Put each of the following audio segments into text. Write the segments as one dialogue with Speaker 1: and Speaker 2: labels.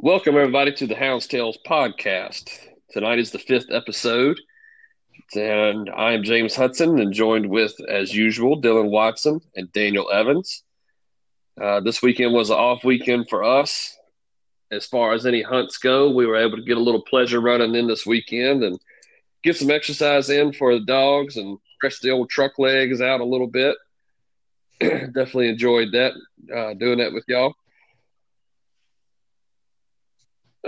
Speaker 1: Welcome, everybody, to the Hounds Tales podcast. Tonight is the fifth episode, and I am James Hudson, and joined with, as usual, Dylan Watson and Daniel Evans. Uh, this weekend was an off weekend for us. As far as any hunts go, we were able to get a little pleasure running in this weekend and get some exercise in for the dogs and stretch the old truck legs out a little bit. Definitely enjoyed that, uh, doing that with y'all.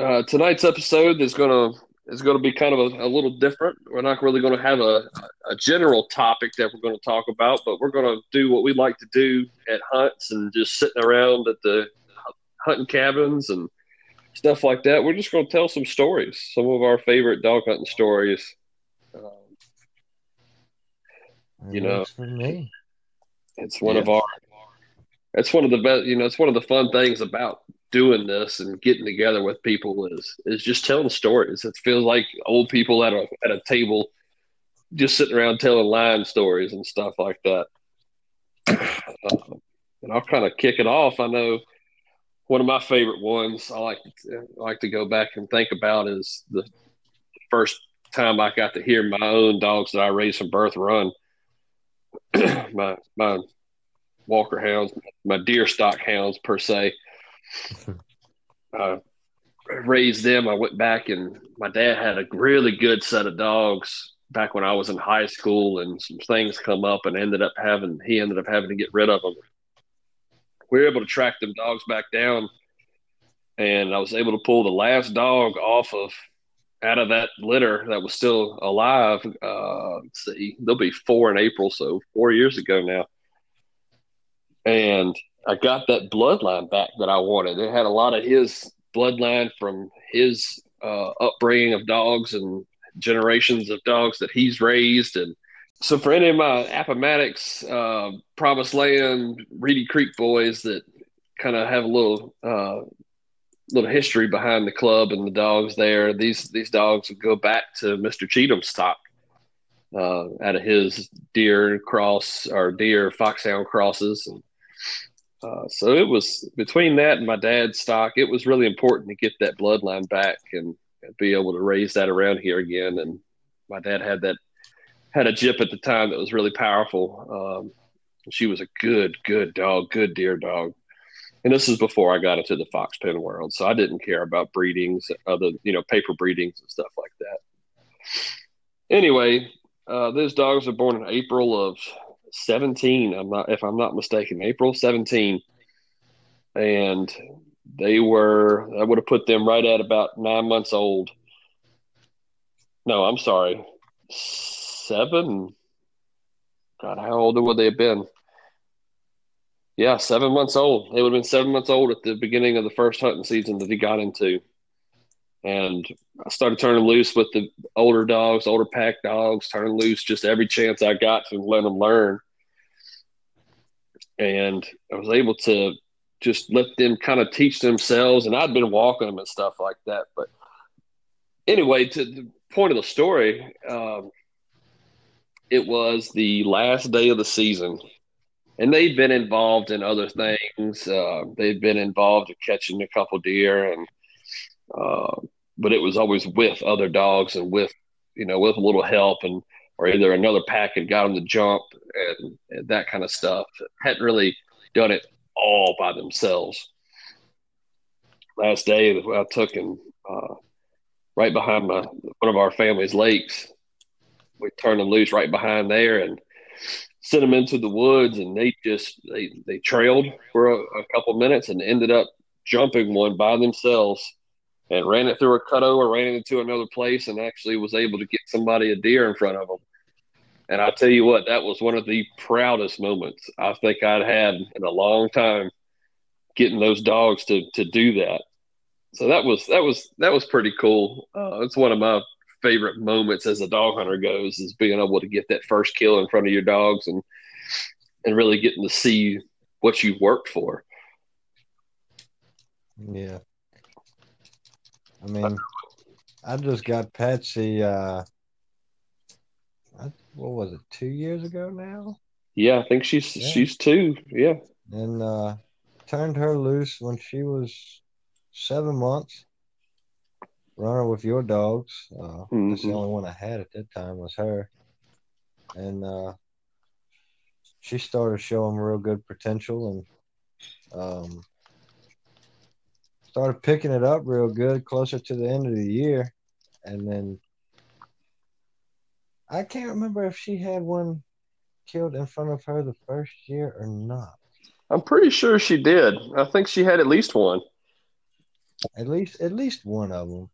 Speaker 1: Uh, tonight's episode is gonna is gonna be kind of a, a little different. We're not really gonna have a, a general topic that we're gonna talk about, but we're gonna do what we like to do at hunts and just sitting around at the hunting cabins and stuff like that. We're just gonna tell some stories, some of our favorite dog hunting stories. Um, you know,
Speaker 2: for me.
Speaker 1: it's one
Speaker 2: Yeah.
Speaker 1: of our. It's one of the best. You know, it's one of the fun things about doing this and getting together with people is is just telling stories. It feels like old people at a at a table, just sitting around telling line stories and stuff like that. Uh, and I'll kind of kick it off. I know one of my favorite ones I like to, I like to go back and think about is the first time I got to hear my own dogs that I raised from birth run. my my Walker hounds, my deer stock hounds per se. uh, raised them. I went back and my dad had a really good set of dogs back when I was in high school, and some things come up and ended up having he ended up having to get rid of them. We were able to track them dogs back down, and I was able to pull the last dog off of out of that litter that was still alive. Uh, see, they'll be four in April, so four years ago now. And I got that bloodline back that I wanted. It had a lot of his bloodline from his uh, upbringing of dogs and generations of dogs that he's raised. And so, for any of my Appomattox, uh, Promised Land, Reedy Creek boys that kind of have a little uh, little history behind the club and the dogs there, these these dogs would go back to Mr. Cheatham's stock uh, out of his deer cross or deer foxhound crosses. And uh, so it was between that and my dad's stock, it was really important to get that bloodline back and, and be able to raise that around here again. And my dad had that had a jip at the time that was really powerful. Um, she was a good, good dog, good deer dog. And this is before I got into the fox pen world, so I didn't care about breedings, other you know, paper breedings and stuff like that. Anyway, uh, those dogs were born in April of 17 i'm not if i'm not mistaken april 17 and they were i would have put them right at about nine months old. No i'm sorry. Seven? God how old would they have been? Yeah seven months old. They would have been seven months old at the beginning of the first hunting season that he got into and I started turning loose with the older dogs, older pack dogs, turning loose just every chance I got to let them learn. And I was able to just let them kind of teach themselves. And I'd been walking them and stuff like that. But anyway, to the point of the story, um, it was the last day of the season. And they'd been involved in other things. Uh, they'd been involved in catching a couple deer and uh, but it was always with other dogs and with you know with a little help and or either another pack had got them to jump and, and that kind of stuff. Hadn't really done it all by themselves. Last day I took and uh, right behind my one of our family's lakes. We turned them loose right behind there and sent them into the woods and they just they they trailed for a, a couple minutes and ended up jumping one by themselves and ran it through a cutover, ran it into another place, and actually was able to get somebody a deer in front of them. And I tell you what, that was one of the proudest moments I think I'd had in a long time, getting those dogs to to do that. So that was that was that was pretty cool. Uh, it's one of my favorite moments as a dog hunter goes is being able to get that first kill in front of your dogs and and really getting to see what you've worked for.
Speaker 2: Yeah. I mean, I just got Patsy. Uh, I, what was it? Two years ago now,
Speaker 1: Yeah, I think she's
Speaker 2: Yeah.
Speaker 1: she's two. Yeah.
Speaker 2: and uh, turned her loose when she was seven months running with your dogs. Uh,
Speaker 1: Mhm.
Speaker 2: That's the only one I had at that time was her, and uh, she started showing real good potential and um, started picking it up real good closer to the end of the year, and then I can't remember if she had one killed in front of her the first year or not.
Speaker 1: I'm pretty sure she did. I think she had at least one.
Speaker 2: At least, at least one of them.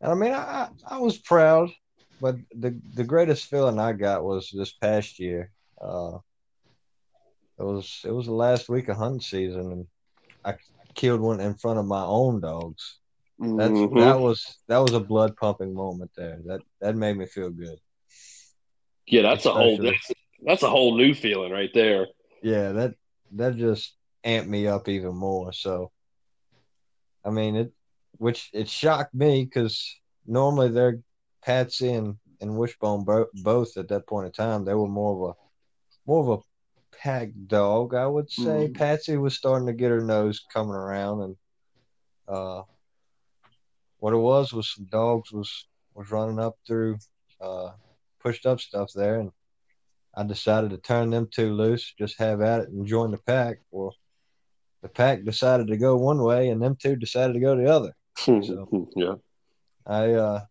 Speaker 2: And I mean, I, I, was proud, but the the greatest feeling I got was this past year. Uh, it was it was the last week of hunting season, and I killed one in front of my own dogs. That's
Speaker 1: Mhm.
Speaker 2: that was that was a blood pumping moment there. That that made me feel good.
Speaker 1: yeah, that's a whole that's, that's a whole new feeling right there.
Speaker 2: Yeah, that that just amped me up even more. So, I mean, it which it shocked me because normally they're Patsy and, and Wishbone bo- both at that point in time they were more of a more of a pack dog, I would say.
Speaker 1: Mhm.
Speaker 2: Patsy was starting to get her nose coming around, and uh, what it was was some dogs was was running up through uh, pushed up stuff there, and I decided to turn them two loose, just have at it, and join the pack. Well, the pack decided to go one way, and them two decided to go the other. So-
Speaker 1: yeah.
Speaker 2: I uh,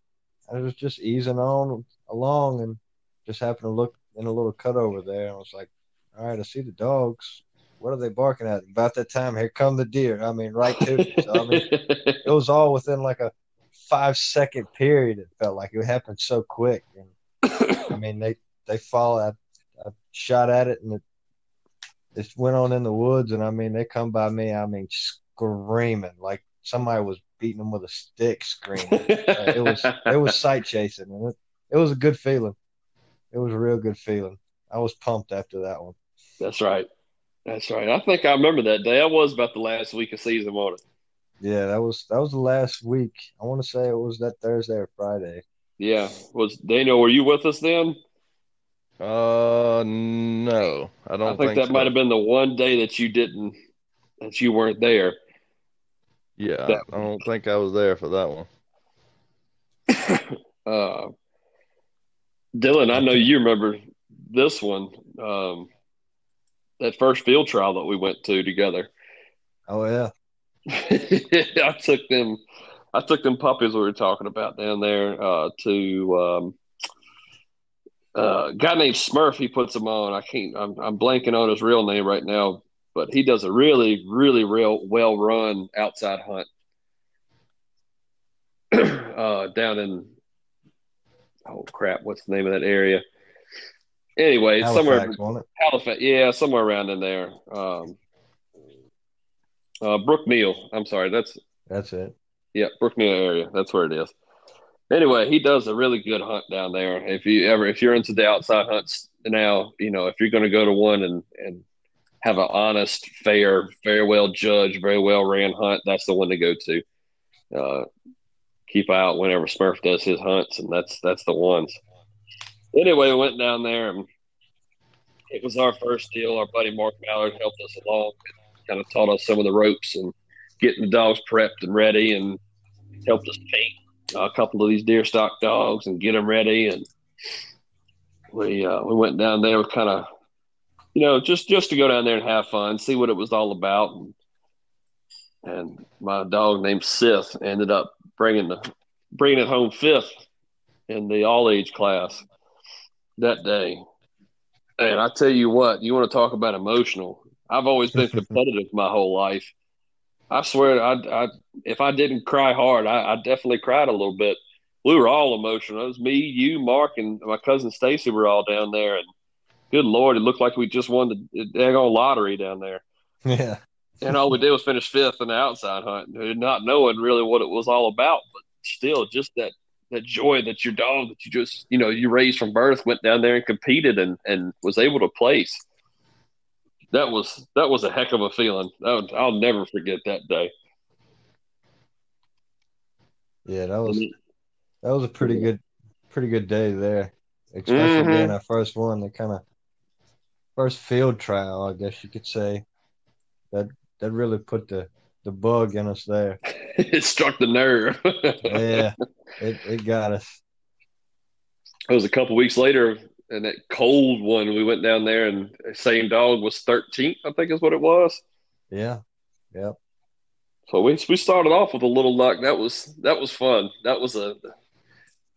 Speaker 2: I was just easing on along, and just happened to look in a little cut over there, and I was like, "All right, I see the dogs. What are they barking at?" About that time, here come the deer. I mean, right to me. So I mean, it was all within like a five second period. It felt like it happened so quick, and I mean, they they followed. I, I shot at it, and it it went on in the woods. And I mean, they come by me. I mean, screaming like somebody was beating them with a stick, screaming. Uh, it was it was sight chasing, and it, it was a good feeling. It was a real good feeling. I was pumped after that one.
Speaker 1: That's right. That's right. I think I remember that day. That was about the last week of season, wasn't it?
Speaker 2: Yeah, that was that was the last week. I want to say it was that Thursday or Friday.
Speaker 1: Yeah. Was Daniel? Were you with us then?
Speaker 3: Uh, no, I don't
Speaker 1: I think, that
Speaker 3: so.
Speaker 1: might have been the one day that you didn't, that you weren't there.
Speaker 3: Yeah,
Speaker 1: that-
Speaker 3: I don't think I was there for that one.
Speaker 1: Uh, Dylan, I know you remember this one. Um, that first field trial that we went to together.
Speaker 2: Oh yeah,
Speaker 1: I took them. I took them puppies we were talking about down there uh, to um, uh, a guy named Smurf. He puts them on. I can't. I'm, I'm blanking on his real name right now, but he does a really, really, real well run outside hunt uh, down in. Oh crap! What's the name of that area? Anyway, it's somewhere
Speaker 2: Halifax?
Speaker 1: Halifax, yeah, somewhere around in there. Um, uh, Brookneal. I'm sorry, that's
Speaker 2: That's it.
Speaker 1: yeah, Brookneal area. That's where it is. Anyway, he does a really good hunt down there. If you ever, if you're into the outside hunts now, you know, if you're going to go to one and and have an honest, fair, very well judged, very well ran hunt, that's the one to go to. Uh, keep out whenever Smurf does his hunts, and that's that's the ones. Anyway, we went down there, and it was our first deal. Our buddy Mark Mallard helped us along, kind of taught us some of the ropes and getting the dogs prepped and ready, and helped us paint a couple of these deer stock dogs and get them ready. And we uh, we went down there, kind of, you know, just just to go down there and have fun, see what it was all about. And, and my dog named Sith ended up bringing the bringing it home fifth in the all age class that day. And I tell you what, you want to talk about emotional. I've always been competitive my whole life. I swear, I, I if I didn't cry hard, I, I definitely cried a little bit. We were all emotional. It was me, you, Mark, and my cousin Stacy were all down there. And good lord, it looked like we just won the daggone lottery down there.
Speaker 2: Yeah.
Speaker 1: And all we did was finish fifth in the outside hunt, not knowing really what it was all about. But still, just that that joy that your dog that you just you know you raised from birth went down there and competed and and was able to place. That was that was a heck of a feeling. That was, I'll never forget that day.
Speaker 2: Yeah, that was that was a pretty good pretty good day there. Especially
Speaker 1: Mhm.
Speaker 2: being our first one, the kind of first field trial, I guess you could say. That that really put the the bug in us there.
Speaker 1: it struck the nerve.
Speaker 2: Yeah, it it got us.
Speaker 1: it was a couple weeks later, and that cold one, we went down there, and the same dog was 13th, I think is what it was.
Speaker 2: Yeah, yep.
Speaker 1: So we we started off with a little luck. That was that was fun. That was a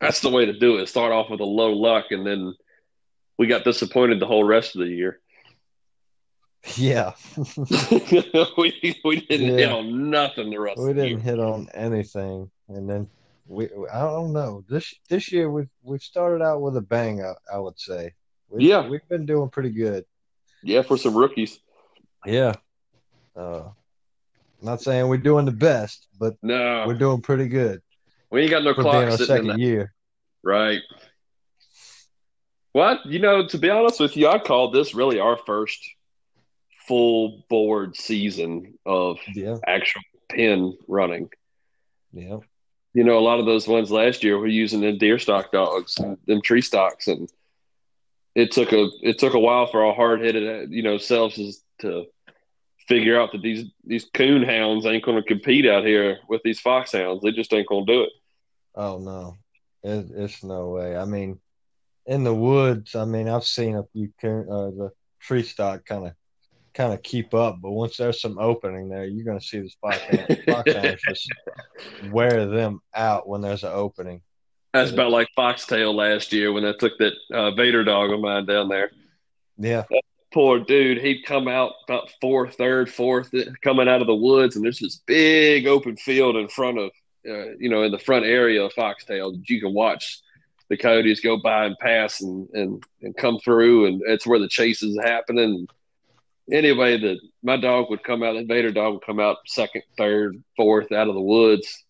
Speaker 1: that's the way to do it. Start off with a low luck, and then we got disappointed the whole rest of the year.
Speaker 2: Yeah,
Speaker 1: we we didn't hit on nothing the rest
Speaker 2: we didn't
Speaker 1: year.
Speaker 2: hit on anything, and then we I don't know this this year we've we've started out with a bang. I, I would say. We've,
Speaker 1: Yeah.
Speaker 2: we've been doing pretty good.
Speaker 1: Yeah, for some rookies.
Speaker 2: Yeah. Uh, not saying we're doing the best, but
Speaker 1: No,
Speaker 2: we're doing pretty good
Speaker 1: we ain't got no
Speaker 2: for being our
Speaker 1: clock sitting in
Speaker 2: second
Speaker 1: the
Speaker 2: year.
Speaker 1: Right. Well, you know, to be honest with you, I called this really our first full board season of
Speaker 2: Yeah,
Speaker 1: actual pin running.
Speaker 2: yeah,
Speaker 1: You know, a lot of those ones last year were using the deer stock dogs and them tree stocks, and it took a it took a while for our hard headed you know selves to figure out that these these coon hounds ain't going to compete out here with these fox hounds. They just ain't going to do it.
Speaker 2: Oh no, it, it's no way. I mean, in the woods, I mean, I've seen a few coon- uh, the tree stock kind of kind of keep up, but once there's some opening there, you're gonna see the fox hounds, just wear them out when there's an opening.
Speaker 1: That's about like foxtail last year when I took that uh, Vader dog of mine down there.
Speaker 2: Yeah,
Speaker 1: poor dude, he'd come out about fourth, third, fourth, coming out of the woods, and there's this big open field in front of, uh, you know, in the front area of Foxtail that you can watch the coyotes go by and pass and, and, and come through, and it's where the chase is happening. Anyway, the my dog would come out, the Vader dog would come out second, third, fourth out of the woods,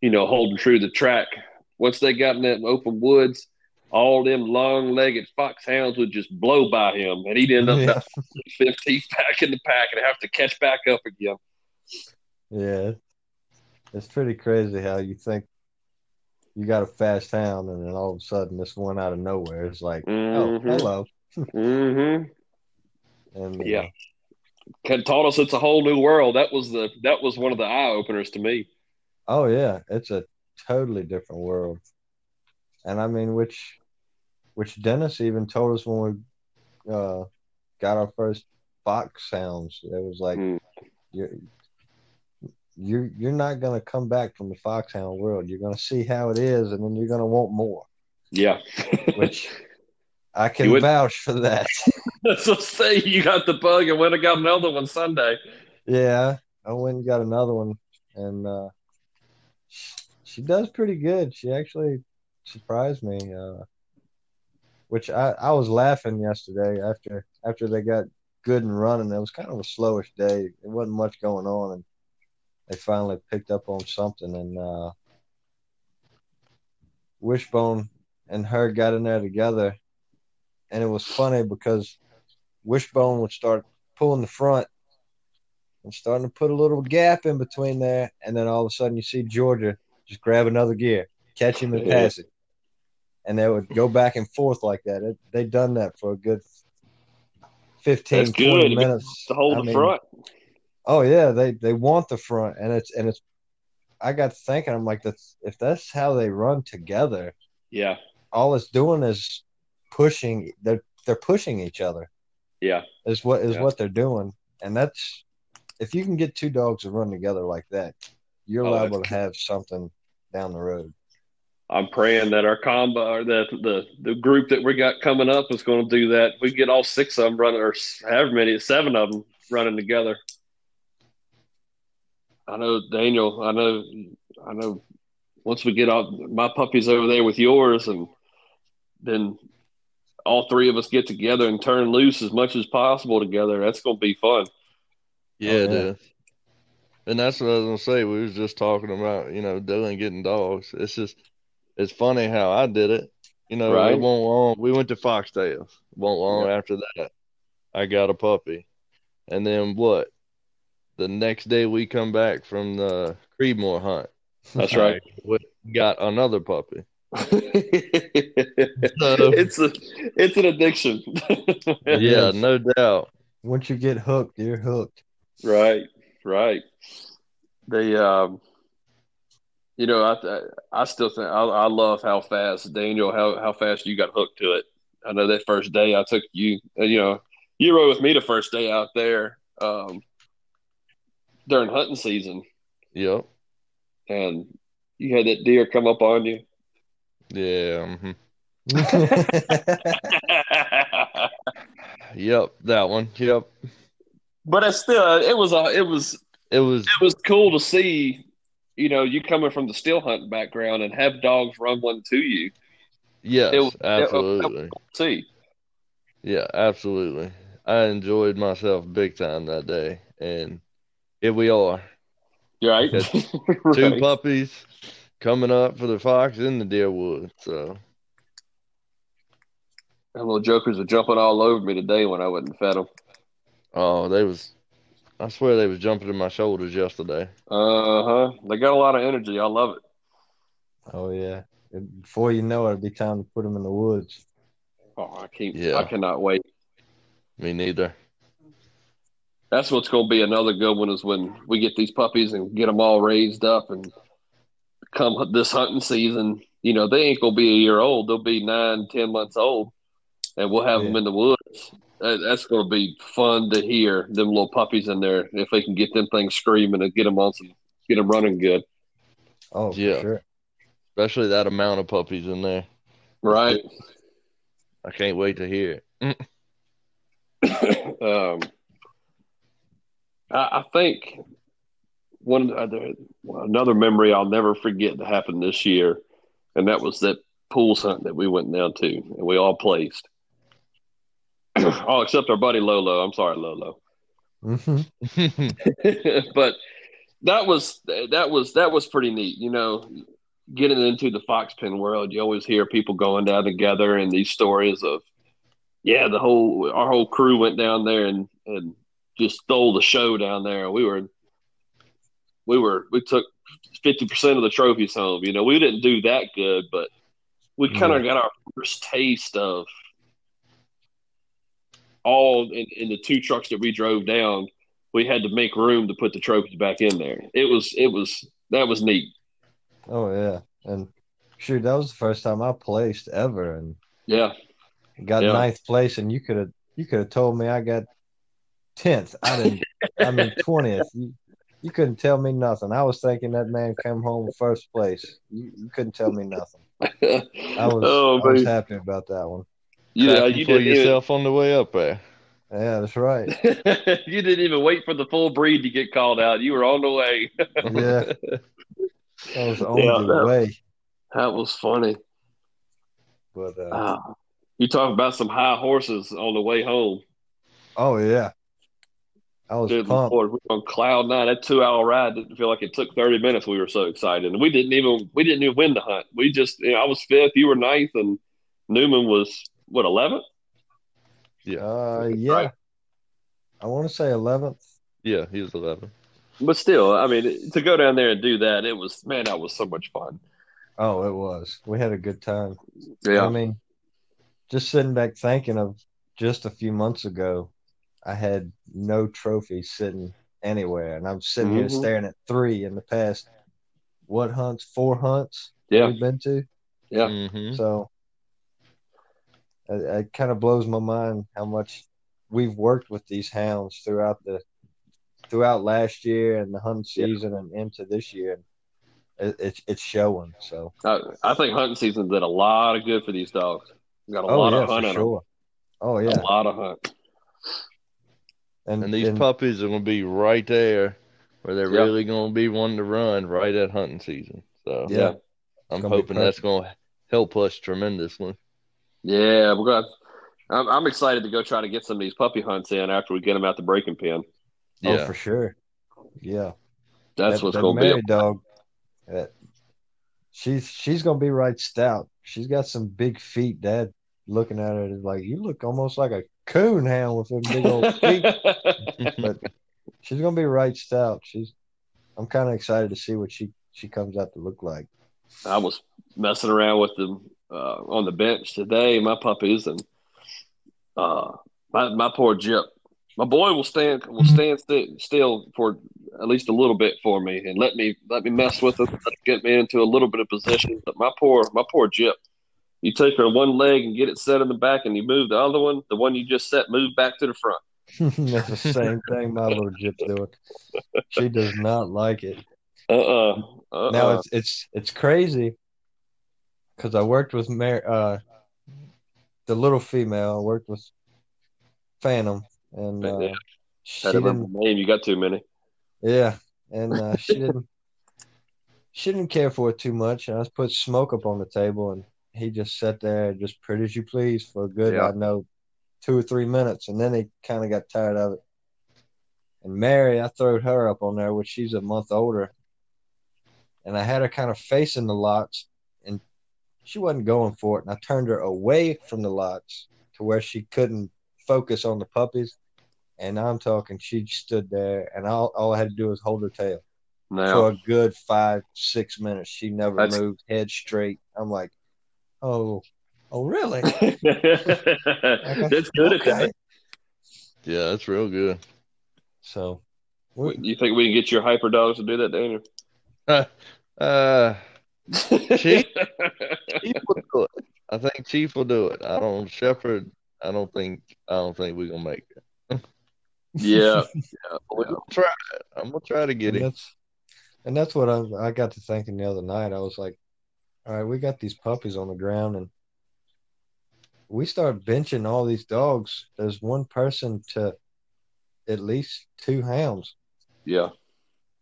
Speaker 1: you know, holding true to the track. Once they got in that open woods, all them long-legged foxhounds would just blow by him, and he'd end up
Speaker 2: yeah,
Speaker 1: about 15th back in the pack and have to catch back up again.
Speaker 2: yeah. It's pretty crazy how you think you got a fast hound, and then all of a sudden this one out of nowhere is like, oh,
Speaker 1: Mhm.
Speaker 2: hello,
Speaker 1: Mm-hmm.
Speaker 2: And uh,
Speaker 1: Yeah. Had taught us it's a whole new world. That was the that was one of the eye openers to me.
Speaker 2: Oh yeah, it's a totally different world. And I mean which which Dennis even told us when we uh got our first fox hounds. It was like
Speaker 1: Mm.
Speaker 2: you're you're you're not gonna come back from the foxhound world. You're gonna see how it is and then you're gonna want more.
Speaker 1: Yeah.
Speaker 2: Which I can vouch for that.
Speaker 1: So say you got the bug and went and got another one Sunday.
Speaker 2: yeah. I went and got another one and uh she does pretty good. She actually surprised me. Uh, which I, I was laughing yesterday after after they got good and running. It was kind of a slowish day. It wasn't much going on, and they finally picked up on something. And uh, Wishbone and her got in there together, and it was funny because Wishbone would start pulling the front and starting to put a little gap in between there, and then all of a sudden you see Georgia just grab another gear, catch him and pass it. And they would go back and forth like that. It, they done that for a good 15,
Speaker 1: That's
Speaker 2: 20
Speaker 1: good.
Speaker 2: minutes.
Speaker 1: To hold
Speaker 2: I
Speaker 1: the
Speaker 2: mean,
Speaker 1: front.
Speaker 2: Oh yeah, they they want the front, and it's and it's. I got to thinking, I'm like, that's if that's how they run together,
Speaker 1: Yeah.
Speaker 2: all it's doing is pushing. They're they're pushing each other.
Speaker 1: Yeah.
Speaker 2: Is what is
Speaker 1: Yeah.
Speaker 2: what they're doing, and that's if you can get two dogs to run together like that, you're
Speaker 1: Oh,
Speaker 2: liable to have something down the road.
Speaker 1: I'm praying that our combo or that the the group that we got coming up is going to do that. We get all six of them running, or however many, seven of them running together. I know Daniel. I know. I know. Once we get all my puppies over there with yours, and then all three of us get together and turn loose as much as possible together, that's going to be fun.
Speaker 3: Yeah,
Speaker 2: Oh,
Speaker 3: it
Speaker 2: yeah.
Speaker 3: is. And that's what I was gonna say. We was just talking about, you know, Dylan getting dogs. It's just, it's funny how I did it. You know,
Speaker 1: Right.
Speaker 3: it won't long. We went to Foxtails. Won't long
Speaker 1: Yeah.
Speaker 3: after that, I got a puppy, and then what? The next day we come back from the Creedmoor hunt.
Speaker 1: That's right.
Speaker 3: We got another puppy.
Speaker 1: it's a it's an addiction.
Speaker 3: Yeah, no doubt.
Speaker 2: Once you get hooked, you're hooked.
Speaker 1: Right, right. They, um, you know, I I still think I, I love how fast Daniel, how how fast you got hooked to it. I know that first day I took you, uh, you know, you rode with me the first day out there um, during hunting season,
Speaker 3: Yep.
Speaker 1: and you had that deer come up on you.
Speaker 3: Yeah. Mm-hmm. Yep. That one. Yep.
Speaker 1: but it's still, it was a, it was
Speaker 3: It was.
Speaker 1: it was cool to see, you know, you coming from the steel hunting background and have dogs run one to you.
Speaker 3: Yes.
Speaker 1: it was- it-
Speaker 3: absolutely.
Speaker 1: See,
Speaker 3: Yeah. Absolutely. I enjoyed myself big time that day, and here we are.
Speaker 1: you right?
Speaker 3: Two
Speaker 1: Right.
Speaker 3: puppies coming up for the fox in the deer wood. So
Speaker 1: Them little jokers were jumping all over me today when I went and fed them.
Speaker 3: oh, they was. I swear they was jumping in my shoulders yesterday.
Speaker 1: Uh huh. They got a lot of energy. I love it.
Speaker 2: oh yeah. Before you know it, it'll be time to put them in the woods.
Speaker 1: Oh, I can't.
Speaker 3: Yeah.
Speaker 1: I cannot wait.
Speaker 3: Me neither.
Speaker 1: That's what's going to be another good one is when we get these puppies and get them all raised up and come this hunting season. You know, they ain't going to be a year old. They'll be nine, ten months old, and we'll have them in the woods. That's going to be fun to hear them little puppies in there if they can get them things screaming and get them on some, get them running good.
Speaker 2: Oh, for
Speaker 3: Yeah.
Speaker 2: sure.
Speaker 3: Especially that amount of puppies in there.
Speaker 1: Right.
Speaker 3: I can't wait to hear it.
Speaker 1: um, I, I think one other another memory I'll never forget that happened this year, and that was that pools hunt that we went down to, and we all placed. oh, except our buddy Lolo. I'm sorry, Lolo.
Speaker 2: hmm
Speaker 1: but that was that was that was pretty neat. You know, getting into the fox pen world, you always hear people going down together and these stories of, yeah, the whole our whole crew went down there and and just stole the show down there. We were we were we took fifty percent of the trophies home. You know, we didn't do that good, but we kind of mm-hmm. got our first taste of all in, in the two trucks that we drove down we had to make room to put the trophies back in there. It was it was that was neat.
Speaker 2: Oh yeah. And shoot, that was the first time I placed ever and
Speaker 1: Yeah.
Speaker 2: got
Speaker 1: Yeah.
Speaker 2: ninth place and you could have you could have told me I got tenth. I didn't I mean twentieth. You you couldn't tell me nothing. I was thinking that man came home first place. You, you couldn't tell me nothing. I was
Speaker 1: oh
Speaker 2: I was happy about that one.
Speaker 1: You, uh, you
Speaker 3: for
Speaker 1: didn't even,
Speaker 3: yourself on the way up there.
Speaker 2: Yeah, that's right.
Speaker 1: you didn't even wait for the full breed to get called out. You were on the way.
Speaker 2: Yeah. I was on
Speaker 1: Yeah,
Speaker 2: the
Speaker 1: that-
Speaker 2: way.
Speaker 1: That was funny.
Speaker 2: But uh,
Speaker 1: Ah, you talk about some high horses on the way home.
Speaker 2: oh yeah. I was
Speaker 1: Good
Speaker 2: pumped.
Speaker 1: Lord, we were on cloud nine. That two hour ride didn't feel like it took thirty minutes. We were so excited, and we didn't even we didn't even win the hunt. We just you know, I was fifth, you were ninth, and Newman was what eleventh.
Speaker 3: Yeah.
Speaker 2: Uh yeah.
Speaker 1: Right.
Speaker 2: I want to say eleventh.
Speaker 3: Yeah, he was eleventh.
Speaker 1: But still, I mean, to go down there and do that, it was man, that was so much fun.
Speaker 2: Oh, it was. We had a good time.
Speaker 1: Yeah,
Speaker 2: I mean, just sitting back thinking of just a few months ago, I had no trophies sitting anywhere, and I'm sitting here
Speaker 1: Mhm.
Speaker 2: staring at three in the past. What hunts? Four hunts
Speaker 1: yeah,
Speaker 2: we've been to.
Speaker 1: Yeah.
Speaker 3: hmm
Speaker 2: So it, it kind of blows my mind how much we've worked with these hounds throughout the throughout last year and the hunting
Speaker 1: Yeah.
Speaker 2: season and into this year. It, it's it's showing. So
Speaker 1: I, I think hunting season did a lot of good for these dogs. Got a
Speaker 2: oh
Speaker 1: lot
Speaker 2: yeah,
Speaker 1: of hunting.
Speaker 2: sure. Oh yeah,
Speaker 1: A lot of hunt.
Speaker 2: And,
Speaker 3: And these
Speaker 2: and-
Speaker 3: puppies are going to be right there where they're
Speaker 1: Yeah.
Speaker 3: really going to be wanting to run right at hunting season. So
Speaker 2: yeah,
Speaker 3: I'm hoping that's going to help us tremendously.
Speaker 1: Yeah, we're going. I'm, I'm excited to go try to get some of these puppy hunts in after we get them out the breaking pen.
Speaker 2: oh
Speaker 3: Yeah.
Speaker 2: for sure. Yeah,
Speaker 1: That's
Speaker 2: that,
Speaker 1: what's
Speaker 2: that
Speaker 1: going to be.
Speaker 2: Mary dog. That she's she's gonna be right stout. She's got some big feet. Dad looking at her is like, you look almost like a coon hound with them big old feet. but she's gonna be right stout. She's I'm kind of excited to see what she she comes out to look like.
Speaker 1: I was messing around with them uh, on the bench today, my puppies, and uh, my my poor Jip. My boy will stand will stand sti- still for at least a little bit for me and let me let me mess with them, get me into a little bit of position. But my poor my poor Jip, you take her one leg and get it set in the back, and you move the other one, the one you just set, move back to the front.
Speaker 2: That's the same thing my little Jip's doing. She does not like it.
Speaker 1: Uh uh-uh. uh.
Speaker 2: Now it's it's it's crazy because I worked with Mar- uh, the little female. I worked with Phantom, and uh,
Speaker 1: Yeah.
Speaker 2: she didn't.
Speaker 1: name. You got too many.
Speaker 2: Yeah, and uh, she didn't. She didn't care for it too much. And I just put smoke up on the table, and he just sat there, just pretty as you please, for a good,
Speaker 1: Yeah.
Speaker 2: I know, two or three minutes, and then he kind of got tired of it. And Mary, I throwed her up on there, which she's a month older, and I had her kind of facing the lots, and she wasn't going for it, and I turned her away from the lots to where she couldn't focus on the puppies. And I'm talking, she stood there, and all, all I had to do was hold her tail for a good five, six minutes. She never moved, head straight. I'm like, oh, oh, really?
Speaker 1: that's good at
Speaker 2: Okay.
Speaker 1: that.
Speaker 3: Yeah, that's real good.
Speaker 2: So, we-
Speaker 1: You think we can get your hyper dogs to do that, Daniel?
Speaker 3: Uh, Chief?
Speaker 1: Chief?
Speaker 3: Chief will do it. I think Chief will do it. I don't Shepherd. I don't think. I don't think we're gonna make it.
Speaker 1: yeah. yeah.
Speaker 3: We're gonna try it. I'm gonna try to get
Speaker 2: and
Speaker 3: him.
Speaker 2: that's and that's what I I got to thinking the other night. I was like, all right, we got these puppies on the ground, and we start benching all these dogs. There's one person to at least two hounds,
Speaker 1: Yeah.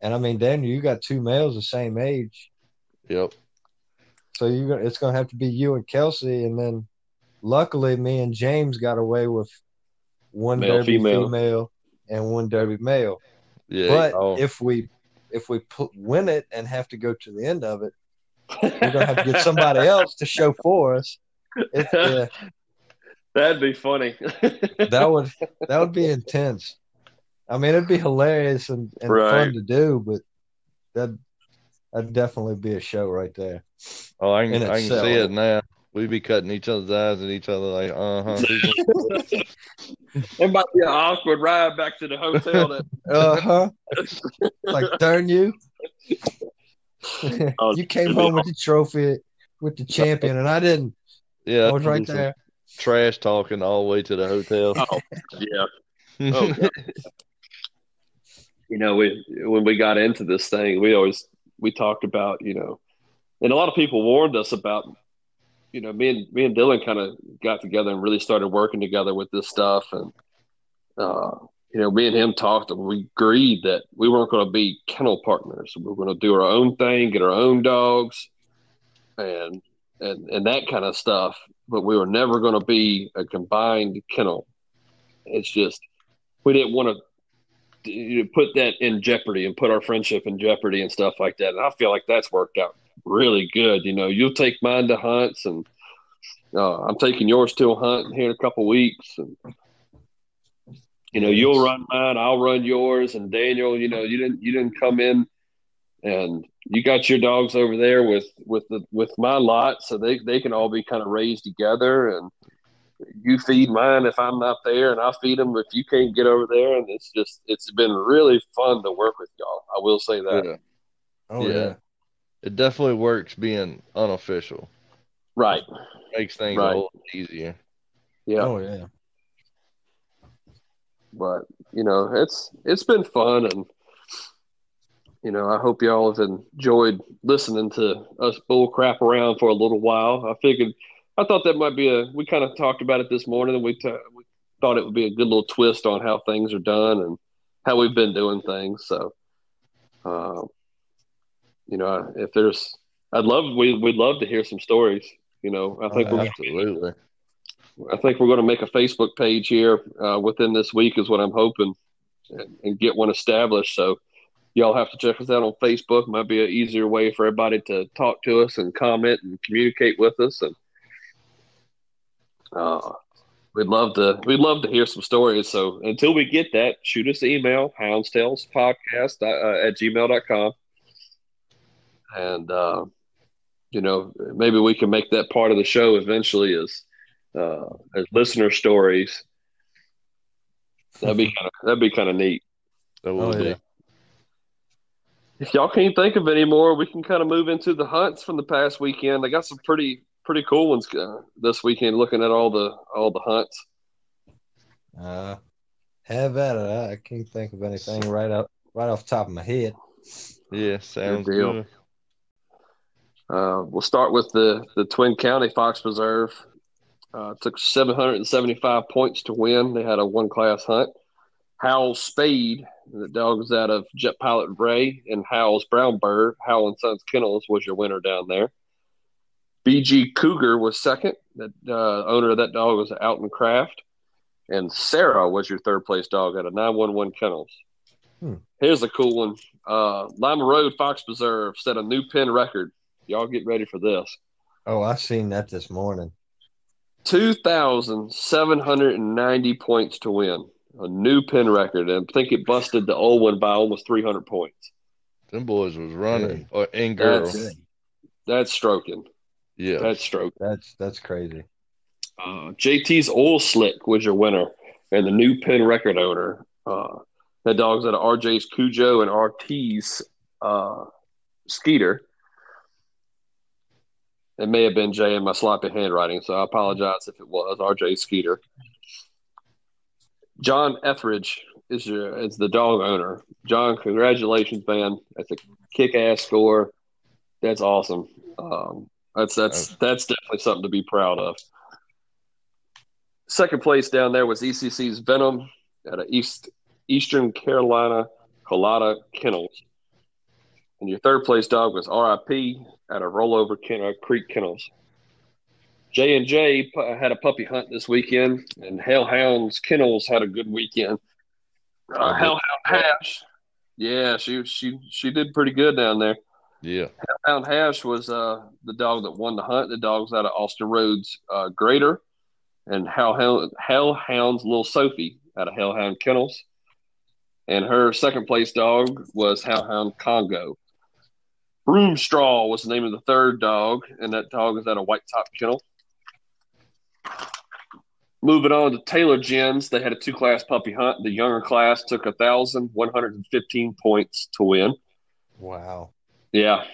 Speaker 2: and I mean, Daniel, you got two males the same age.
Speaker 3: Yep.
Speaker 2: So you got it's gonna have to be you and Kelsey, and then luckily me and James got away with one
Speaker 1: Male,
Speaker 2: derby
Speaker 1: female.
Speaker 2: female. and one derby male.
Speaker 3: Yeah.
Speaker 2: but
Speaker 3: oh,
Speaker 2: if we if we put, win it and have to go to the end of it, we're gonna have to get somebody else to show for us. It, yeah,
Speaker 1: That'd be funny.
Speaker 2: that would that would be intense. I mean, it'd be hilarious and, and
Speaker 1: Right.
Speaker 2: fun to do, but that that'd definitely be a show right there.
Speaker 3: oh, I can, I can see it now. We'd be cutting each other's eyes at each other like, uh huh.
Speaker 1: it might be an awkward ride back to the hotel. That,
Speaker 2: Uh huh. like darn you!
Speaker 1: Oh,
Speaker 2: you came home with the trophy with the champion, and I didn't.
Speaker 3: yeah.
Speaker 2: I was right there.
Speaker 3: Trash talking all the way to the hotel.
Speaker 1: oh, yeah. Oh, God. you know, we when we got into this thing, we always we talked about, you know, and a lot of people warned us about, you know, me and me and Dylan kind of got together and really started working together with this stuff, and uh, you know, me and him talked, and we agreed that we weren't going to be kennel partners. We were going to do our own thing, get our own dogs, and and and that kind of stuff. But we were never going to be a combined kennel. It's just we didn't want to put that in jeopardy and put our friendship in jeopardy and stuff like that. And I feel like that's worked out really good. You know, you'll take mine to hunts, and uh, I'm taking yours to a hunt here in a couple weeks, and you know, you'll run mine, I'll run yours, and Daniel, you know, you didn't you didn't come in and you got your dogs over there with with the with my lot, so they they can all be kind of raised together and you feed mine if I'm not there, and I feed them if you can't get over there. And it's just, it's been really fun to work with y'all. I will say that.
Speaker 3: Yeah.
Speaker 2: Oh
Speaker 3: Yeah.
Speaker 2: yeah.
Speaker 3: It definitely works being unofficial.
Speaker 1: Right.
Speaker 3: Makes things
Speaker 1: Right.
Speaker 3: a little easier.
Speaker 1: Yeah.
Speaker 2: Oh yeah.
Speaker 1: But you know, it's it's been fun, and you know, I hope y'all have enjoyed listening to us bull crap around for a little while. I figured, I thought that might be a. We kind of talked about it this morning, and we, t- we thought it would be a good little twist on how things are done and how we've been doing things. So, um, you know, if there's, I'd love we we'd love to hear some stories. You know, I think
Speaker 2: Oh,
Speaker 1: we're
Speaker 3: Absolutely.
Speaker 1: I think we're going to make a Facebook page here uh, within this week, is what I'm hoping, and, and get one established. So y'all have to check us out on Facebook. Might be an easier way for everybody to talk to us and comment and communicate with us. And uh, we'd love to we'd love to hear some stories. So until we get that, shoot us an email houndstalespodcast uh, at gmail.com. and uh, you know maybe we can make that part of the show eventually. Is uh, as listener stories. That'd be kind of that'd be kind of neat.
Speaker 3: That
Speaker 2: Oh
Speaker 3: will
Speaker 2: yeah.
Speaker 1: if y'all can't think of any more, we can kind of move into the hunts from the past weekend. I got some pretty pretty cool ones uh, this weekend. Looking at all the all the hunts.
Speaker 2: Uh, have at it. I can't think of anything right out right off the top of my head.
Speaker 3: Yeah, sounds
Speaker 1: Good deal.
Speaker 3: good.
Speaker 1: Uh, we'll start with the the Twin County Fox Preserve. Uh, took 775 points to win. They had a one class hunt. Howell Spade, the dog is out of Jet Pilot Ray, and Howell's Brown Bird. Howell and Sons Kennels was your winner down there. BG Cougar was second. The uh, owner of that dog was Alton Craft. And Sarah was your third place dog at a 911 Kennels.
Speaker 2: Hmm.
Speaker 1: Here's a cool one. Uh, Lima Road Fox Preserve set a new pin record. Y'all get ready for this.
Speaker 2: Oh, I seen that this morning.
Speaker 1: 2,790 points to win. A new pin record. And I think it busted the old one by almost 300 points.
Speaker 3: Them boys was running, or and girls.
Speaker 1: That's- That's stroking.
Speaker 3: yeah,
Speaker 1: That's stroking.
Speaker 2: That's that's crazy.
Speaker 1: Uh, JT's Oil Slick was your winner and the new pin record owner. Uh, that dog's at RJ's Cujo and RT's uh, Skeeter. It may have been Jay in my sloppy handwriting, so I apologize if it was RJ Skeeter. John Etheridge is your is the dog owner. John, congratulations, man! That's a kick-ass score. That's awesome. Um, that's that's that's definitely something to be proud of. Second place down there was ECC's Venom at a East Eastern Carolina Colada Kennels, and your third place dog was RIP at a Rollover Ken- uh, Creek Kennels. J and J had a puppy hunt this weekend, and Hellhounds Kennels had a good weekend. Uh, Hellhound Hash, yeah, she she she did pretty good down there.
Speaker 3: yeah.
Speaker 1: Hellhound Hash was uh, the dog that won the hunt. The dog's out of Austin Roads uh, Greater, and Hellhound Hellhound's Little Sophie out of Hellhound Kennels, and her second place dog was Hellhound Congo. Broomstraw was the name of the third dog, and that dog is at a White Top Kennel. Moving on to Taylor Gens, they had a two class puppy hunt. The younger class took 1,115 points to win.
Speaker 2: Wow.
Speaker 1: Yeah.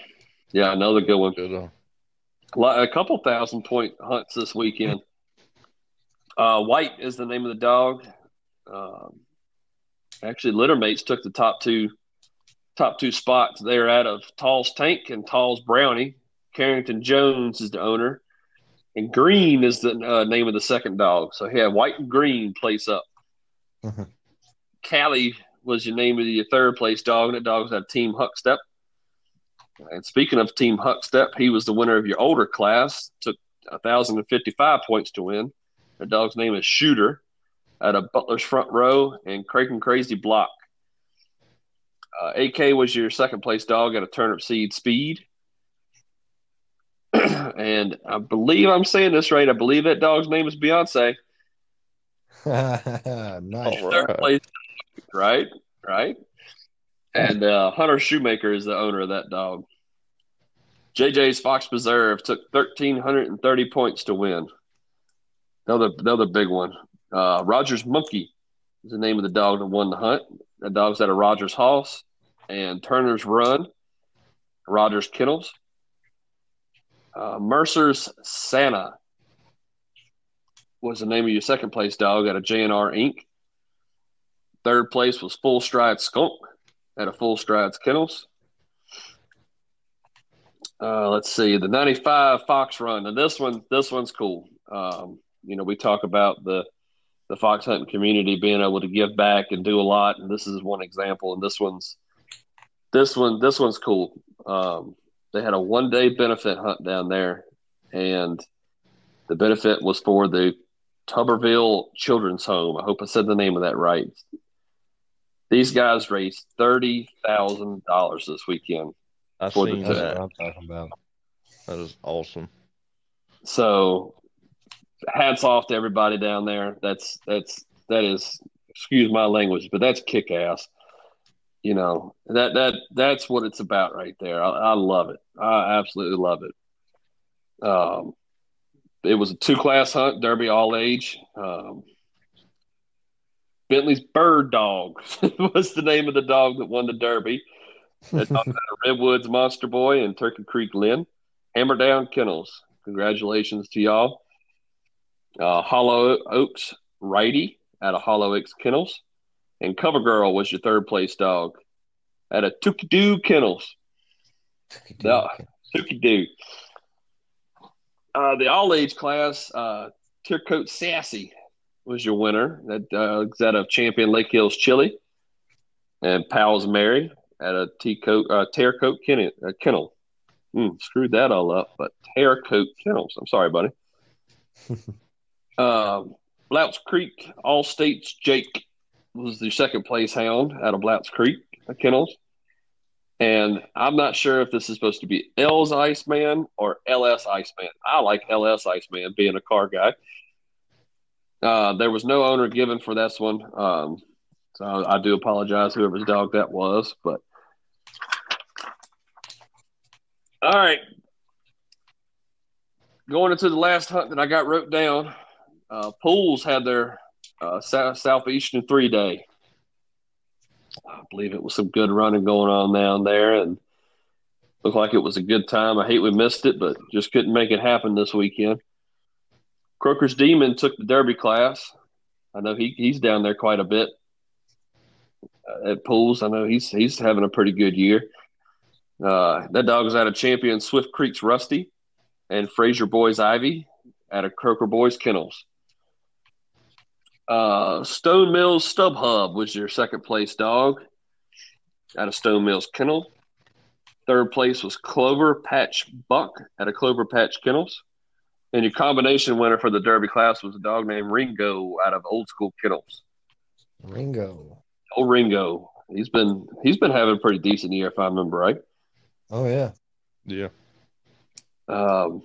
Speaker 1: Yeah, another good one.
Speaker 3: Good on.
Speaker 1: Li- A couple thousand point hunts this weekend. Uh, White is the name of the dog. Um, actually, Littermates took the top two top two spots. They're out of Tall's Tank and Tall's Brownie. Carrington Jones is the owner, and Green is the uh, name of the second dog. So he had White and Green place up.
Speaker 2: Mm-hmm.
Speaker 1: Callie was your name of your third place dog, and that dog was at Team Huckstep. And speaking of Team Huckstep, he was the winner of your older class. Took 1,055 points to win. The dog's name is Shooter out of Butler's Front Row and Kraken Crazy Block. Uh, AK was your second place dog at a Turnip Seed Speed. and I believe I'm saying this right. I believe that dog's name is Beyonce.
Speaker 2: nice.
Speaker 3: All
Speaker 1: Third
Speaker 3: right.
Speaker 1: place, right? Right. And uh, Hunter Shoemaker is the owner of that dog. JJ's Fox Preserve took 1,330 points to win. Another, another big one. Uh, Rogers Monkey is the name of the dog that won the hunt. That dog's at a Rogers House and Turner's Run, Rogers Kennels. Uh, Mercer's Santa was the name of your second place dog at a JNR Inc. Third place was Full Stride Skunk at a Full Strides Kennels. Uh, let's see the '95 Fox Run. And this one, this one's cool. Um, you know, we talk about the the fox hunting community being able to give back and do a lot, and this is one example. And this one's this one, this one's cool. Um, they had a one day benefit hunt down there, and the benefit was for the Tuberville Children's Home. I hope I said the name of that right. These guys raised thirty thousand dollars this weekend.
Speaker 3: I
Speaker 1: For the
Speaker 3: seen
Speaker 2: That's
Speaker 3: that.
Speaker 2: I'm talking about.
Speaker 3: That is awesome.
Speaker 1: So, hats off to everybody down there. That's that's that is excuse my language, but that's kick ass. You know that that that's what it's about right there. I, I love it. I absolutely love it. Um, it was a two class hunt, Derby all age. Um, Bentley's Bird Dog was the name of the dog that won the Derby. Redwoods Monster Boy and Turkey Creek Lynn. Hammer Down Kennels. Congratulations to y'all. Uh, Hollow Oaks Righty out of Hollow Oaks Kennels. And Cover Girl was your third place dog out of Tookie Doo Kennels. No, Tookie Doo. Uh, the all age class, uh, Tiercoat Sassy was your winner. That uh, is out of Champion Lake Hills Chili. And Pals Mary at a T-coat, uh, Tearcoat kennel. Uh, kennel. Mm, screwed that all up, but Tearcoat Kennels. I'm sorry, buddy. uh, Blounts Creek All States Jake was the second place hound out of Blounts Creek Kennels. And I'm not sure if this is supposed to be L's Iceman or LS Iceman. I like LS Iceman being a car guy. Uh, there was no owner given for this one. Um, so I do apologize, whoever's dog that was. But all right. Going into the last hunt that I got wrote down, uh, Pools had their uh, South, Southeastern three day. I believe it was some good running going on down there, and looked like it was a good time. I hate we missed it, but just couldn't make it happen this weekend. Croker's Demon took the Derby class. I know he he's down there quite a bit uh, at pools. I know he's he's having a pretty good year. Uh, that dog is out of champion Swift Creek's Rusty and Fraser Boys Ivy out of Croker Boys Kennels. Uh, Stone Mills Stub Hub was your second place dog out of Stone Mills Kennel. Third place was Clover Patch Buck out of Clover Patch Kennels. And your combination winner for the Derby class was a dog named Ringo out of Old School Kennels.
Speaker 2: Ringo.
Speaker 1: Oh, Ringo. He's been he's been having a pretty decent year, if I remember right.
Speaker 2: Oh yeah.
Speaker 3: Yeah.
Speaker 1: Um,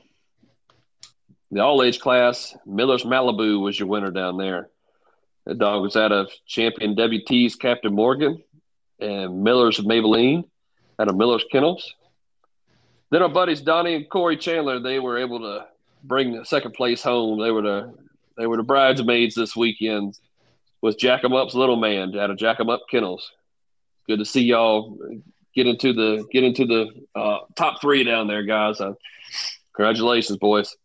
Speaker 1: the all age class, Miller's Malibu was your winner down there. The dog was out of champion WT's Captain Morgan and Miller's Maybelline out of Miller's Kennels. Then our buddies Donnie and Corey Chandler, they were able to bring the second place home. They were the they were the bridesmaids this weekend with Jack 'em Up's little man out of Jack 'em Up Kennels. Good to see y'all get into the get into the uh, top three down there, guys. Uh, congratulations, boys.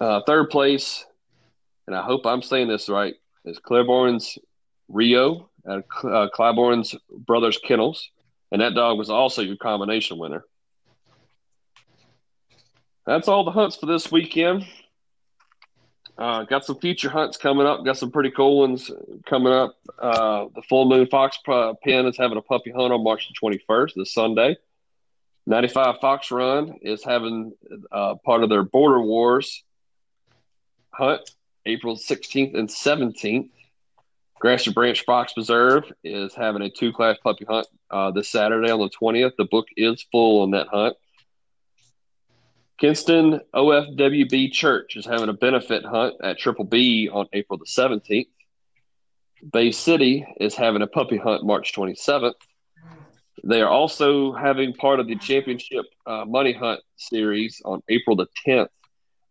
Speaker 1: Uh, third place, and I hope I'm saying this right is Claiborne's Rio at uh, Claiborne's Brothers Kennels, and that dog was also your combination winner. That's all the hunts for this weekend. Uh, got some future hunts coming up. Got some pretty cool ones coming up. Uh, the Full Moon Fox Pen is having a puppy hunt on March the 21st, this Sunday. 95 Fox Run is having uh, part of their Border Wars hunt April 16th and 17th. Grassy Branch Fox Preserve is having a two class puppy hunt uh, this Saturday on the 20th. The book is full on that hunt. Kinston OFWB Church is having a benefit hunt at Triple B on April the 17th. Bay City is having a puppy hunt March 27th. They are also having part of the championship uh, money hunt series on April the 10th.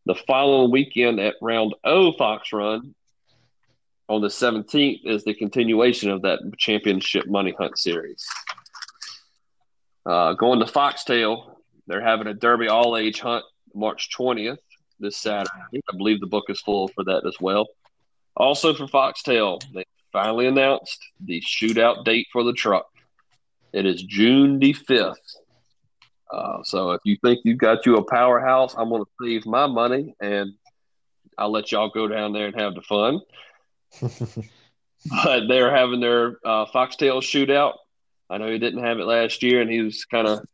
Speaker 1: The following weekend at Round O Fox Run on the 17th is the continuation of that championship money hunt series. Uh, going to Foxtail, they're having a Derby all age hunt March 20th this Saturday. I believe the book is full for that as well. Also for Foxtail, they finally announced the shootout date for the truck. It is June the 5th. Uh, so if you think you've got you a powerhouse, I'm going to save my money and I'll let y'all go down there and have the fun. but they're having their uh, foxtail shootout. I know he didn't have it last year, and he was kind of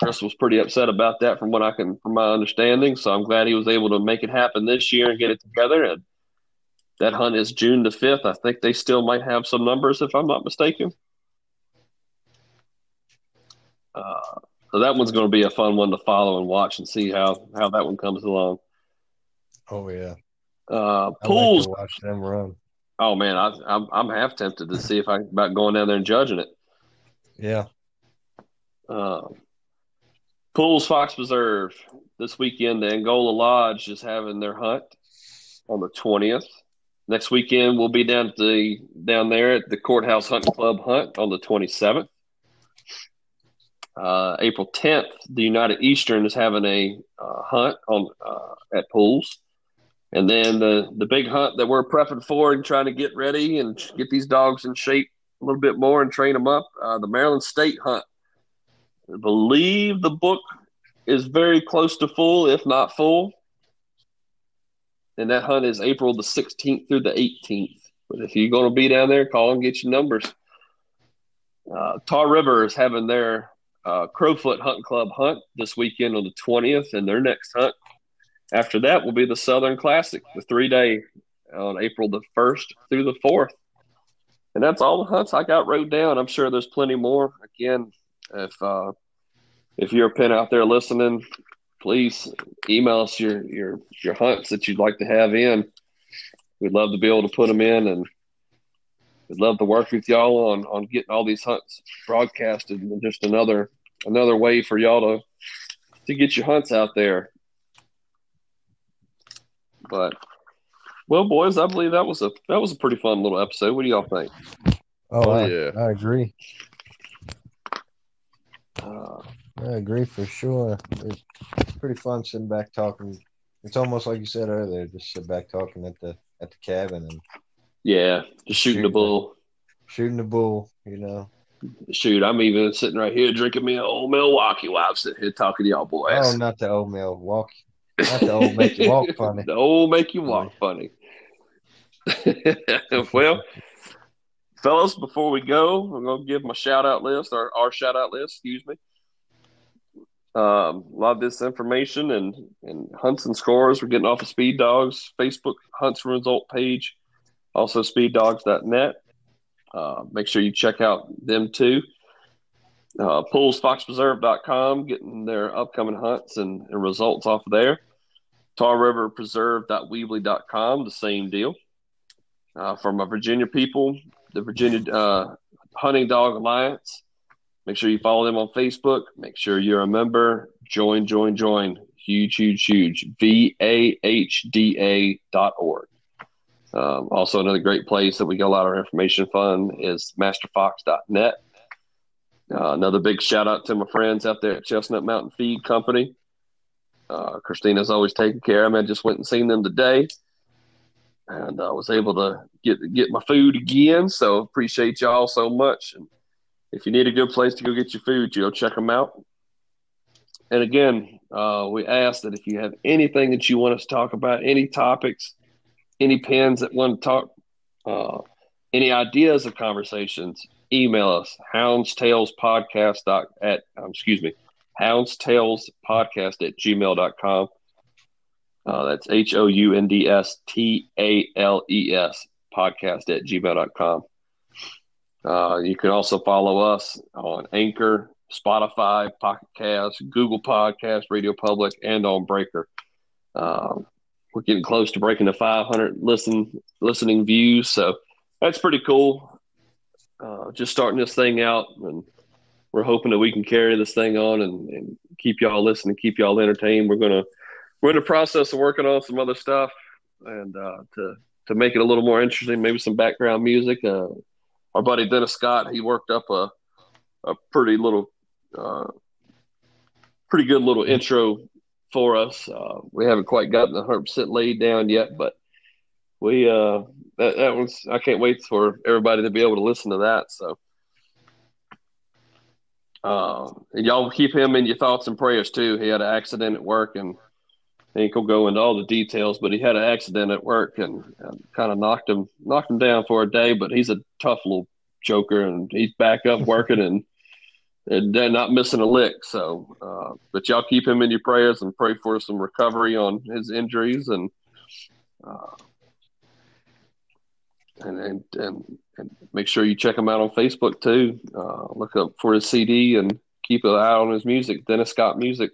Speaker 1: Chris was pretty upset about that, from what I can, from my understanding. So I'm glad he was able to make it happen this year and get it together. And that hunt is June the fifth. I think they still might have some numbers, if I'm not mistaken. Uh, so that one's going to be a fun one to follow and watch and see how how that one comes along.
Speaker 2: Oh yeah.
Speaker 1: Uh, pools.
Speaker 2: Like watch them run.
Speaker 1: Oh man, I, I'm I'm half tempted to see if I about going down there and judging it.
Speaker 2: Yeah.
Speaker 1: Uh, Pools Fox Preserve this weekend. The Angola Lodge is having their hunt on the twentieth. Next weekend we'll be down at the down there at the Courthouse Hunting Club hunt on the twenty seventh. Uh, April 10th, the United Eastern is having a uh, hunt on uh, at pools. And then the, the big hunt that we're prepping for and trying to get ready and get these dogs in shape a little bit more and train them up, uh, the Maryland State hunt. I believe the book is very close to full, if not full. And that hunt is April the 16th through the 18th. But if you're going to be down there, call and get your numbers. Uh, Tar River is having their uh, Crowfoot Hunt Club hunt this weekend on the 20th, and their next hunt after that will be the Southern Classic, the three day on April the 1st through the 4th. And that's all the hunts I got wrote down. I'm sure there's plenty more. Again, if uh, if you're a pen out there listening, please email us your your your hunts that you'd like to have in. We'd love to be able to put them in, and we'd love to work with y'all on on getting all these hunts broadcasted. And just another another way for y'all to to get your hunts out there. But well, boys, I believe that was a that was a pretty fun little episode. What do y'all think?
Speaker 2: Oh,
Speaker 3: Oh,
Speaker 2: I,
Speaker 3: yeah.
Speaker 2: I agree.
Speaker 1: Uh,
Speaker 2: I agree for sure. It's pretty fun sitting back talking. It's almost like you said earlier, just sit back talking at the at the cabin and
Speaker 1: yeah, just shooting the
Speaker 2: Shoot.
Speaker 1: bull.
Speaker 2: shooting the bull. You know.
Speaker 1: Shoot, I'm even sitting right here drinking me an old Milwaukee while I'm sitting here talking to y'all boys.
Speaker 2: Oh, not the old Milwaukee. Not the old make you walk funny.
Speaker 1: The old make you walk funny. well, fellas, before we go, I'm going to give my shout out list, or our shout out list, excuse me. Um, a lot of this information and, and hunts and scores we're getting off of Speed Dogs Facebook hunts and result page, also speeddogs.net. Uh, make sure you check out them too. Uh, poolsfoxpreserve.com, getting their upcoming hunts and, and results off of there. Tar River Preserve.weebly.com, the same deal. Uh, for my Virginia people, the Virginia uh, Hunting Dog Alliance. Make sure you follow them on Facebook. Make sure you're a member. Join, join, join. Huge, huge, huge. V Um, also, another great place that we get a lot of our information from is masterfox.net. Uh, another big shout out to my friends out there at Chestnut Mountain Feed Company. Uh, Christina's always taking care of me. I just went and seen them today, and I was able to get get my food again. So appreciate y'all so much. And if you need a good place to go get your food, you go check them out. And again, uh, we ask that if you have anything that you want us to talk about, any topics, any pens that want to talk, uh, any ideas of conversations, email us houndstalespodcast dot at um, excuse me houndstalespodcast at gmail.com. Uh, that's H O U N D S T A L E S podcast at gmail.com. Uh, you can also follow us on Anchor, Spotify, Pocket Cast, Google Podcast, Radio Public, and on Breaker. Um, we're getting close to breaking the 500 listen listening views, so that's pretty cool. Uh, just starting this thing out, and we're hoping that we can carry this thing on and, and keep y'all listening, keep y'all entertained. We're gonna we're in the process of working on some other stuff, and uh, to to make it a little more interesting, maybe some background music. Uh, our buddy Dennis Scott, he worked up a a pretty little, uh, pretty good little intro for us. Uh, we haven't quite gotten the hundred percent laid down yet, but we uh, that that one's. I can't wait for everybody to be able to listen to that. So. Uh, and y'all keep him in your thoughts and prayers too. He had an accident at work, and I ain't gonna go into all the details, but he had an accident at work and, and kind of knocked him knocked him down for a day. But he's a tough little joker, and he's back up working and and they're not missing a lick. So, uh, but y'all keep him in your prayers and pray for some recovery on his injuries and. Uh, and, and and and make sure you check him out on Facebook too. Uh, look up for his CD and keep an eye on his music. Dennis Scott Music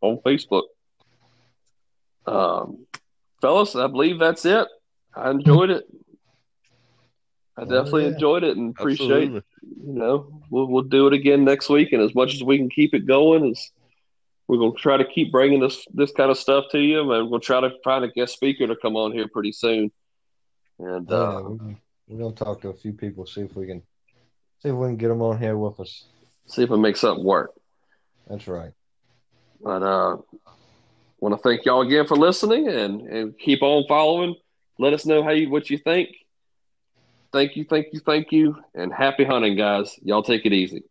Speaker 1: on Facebook. Um, fellas, I believe that's it. I enjoyed it. I
Speaker 2: Oh,
Speaker 1: definitely
Speaker 2: yeah.
Speaker 1: enjoyed it and appreciate.
Speaker 3: Absolutely.
Speaker 1: You know, we'll we'll do it again next week, and as much as we can keep it going, is we're gonna try to keep bringing this this kind of stuff to you, and we'll try to find a guest speaker to come on here pretty soon. And
Speaker 2: Yeah,
Speaker 1: uh,
Speaker 2: we're gonna talk to a few people, see if we can see if we can get them on here with us.
Speaker 1: see if we make something work.
Speaker 2: That's right.
Speaker 1: But uh, want to thank y'all again for listening and, and keep on following. Let us know how you what you think. Thank you, thank you, thank you, and happy hunting, guys. Y'all take it easy.